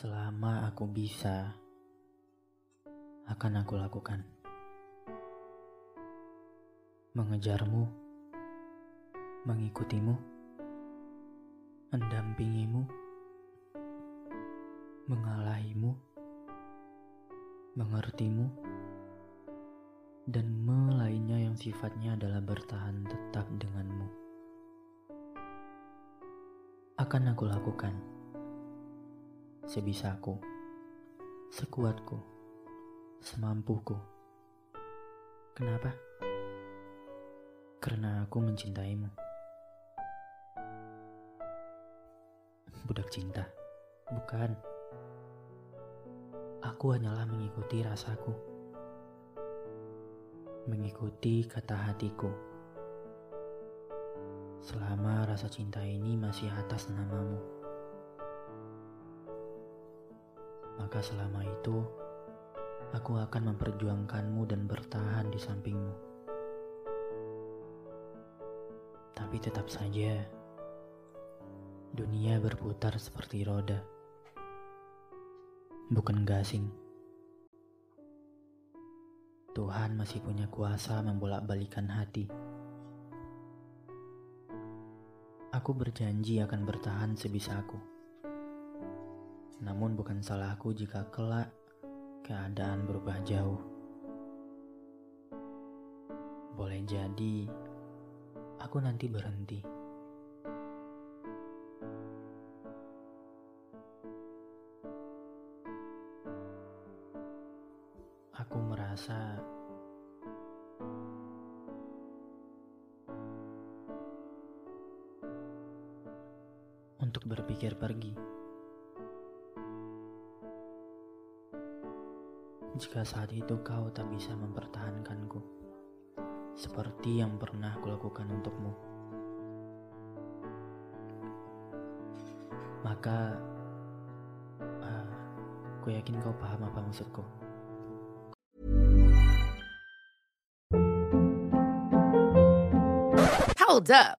Selama aku bisa, akan aku lakukan. Mengejarmu, mengikutimu, mendampingimu, mengalahimu, mengertimu, dan melainnya yang sifatnya adalah bertahan tetap denganmu. Akan aku lakukan sebisaku, sekuatku, semampuku. Kenapa? Karena aku mencintaimu. Budak cinta, bukan. Aku hanyalah mengikuti rasaku, mengikuti kata hatiku. Selama rasa cinta ini masih atas namamu. Maka selama itu aku akan memperjuangkanmu dan bertahan di sampingmu. Tapi tetap saja, dunia berputar seperti roda, bukan gasing. Tuhan masih punya kuasa membolak-balikan hati. Aku berjanji akan bertahan sebisaku. Namun bukan salahku jika kelak keadaan berubah jauh. Boleh jadi aku nanti berhenti. Aku merasa untuk berpikir pergi. Jika saat itu kau tak bisa mempertahankanku, seperti yang pernah kulakukan untukmu, maka uh, aku yakin kau paham apa maksudku. Hold up.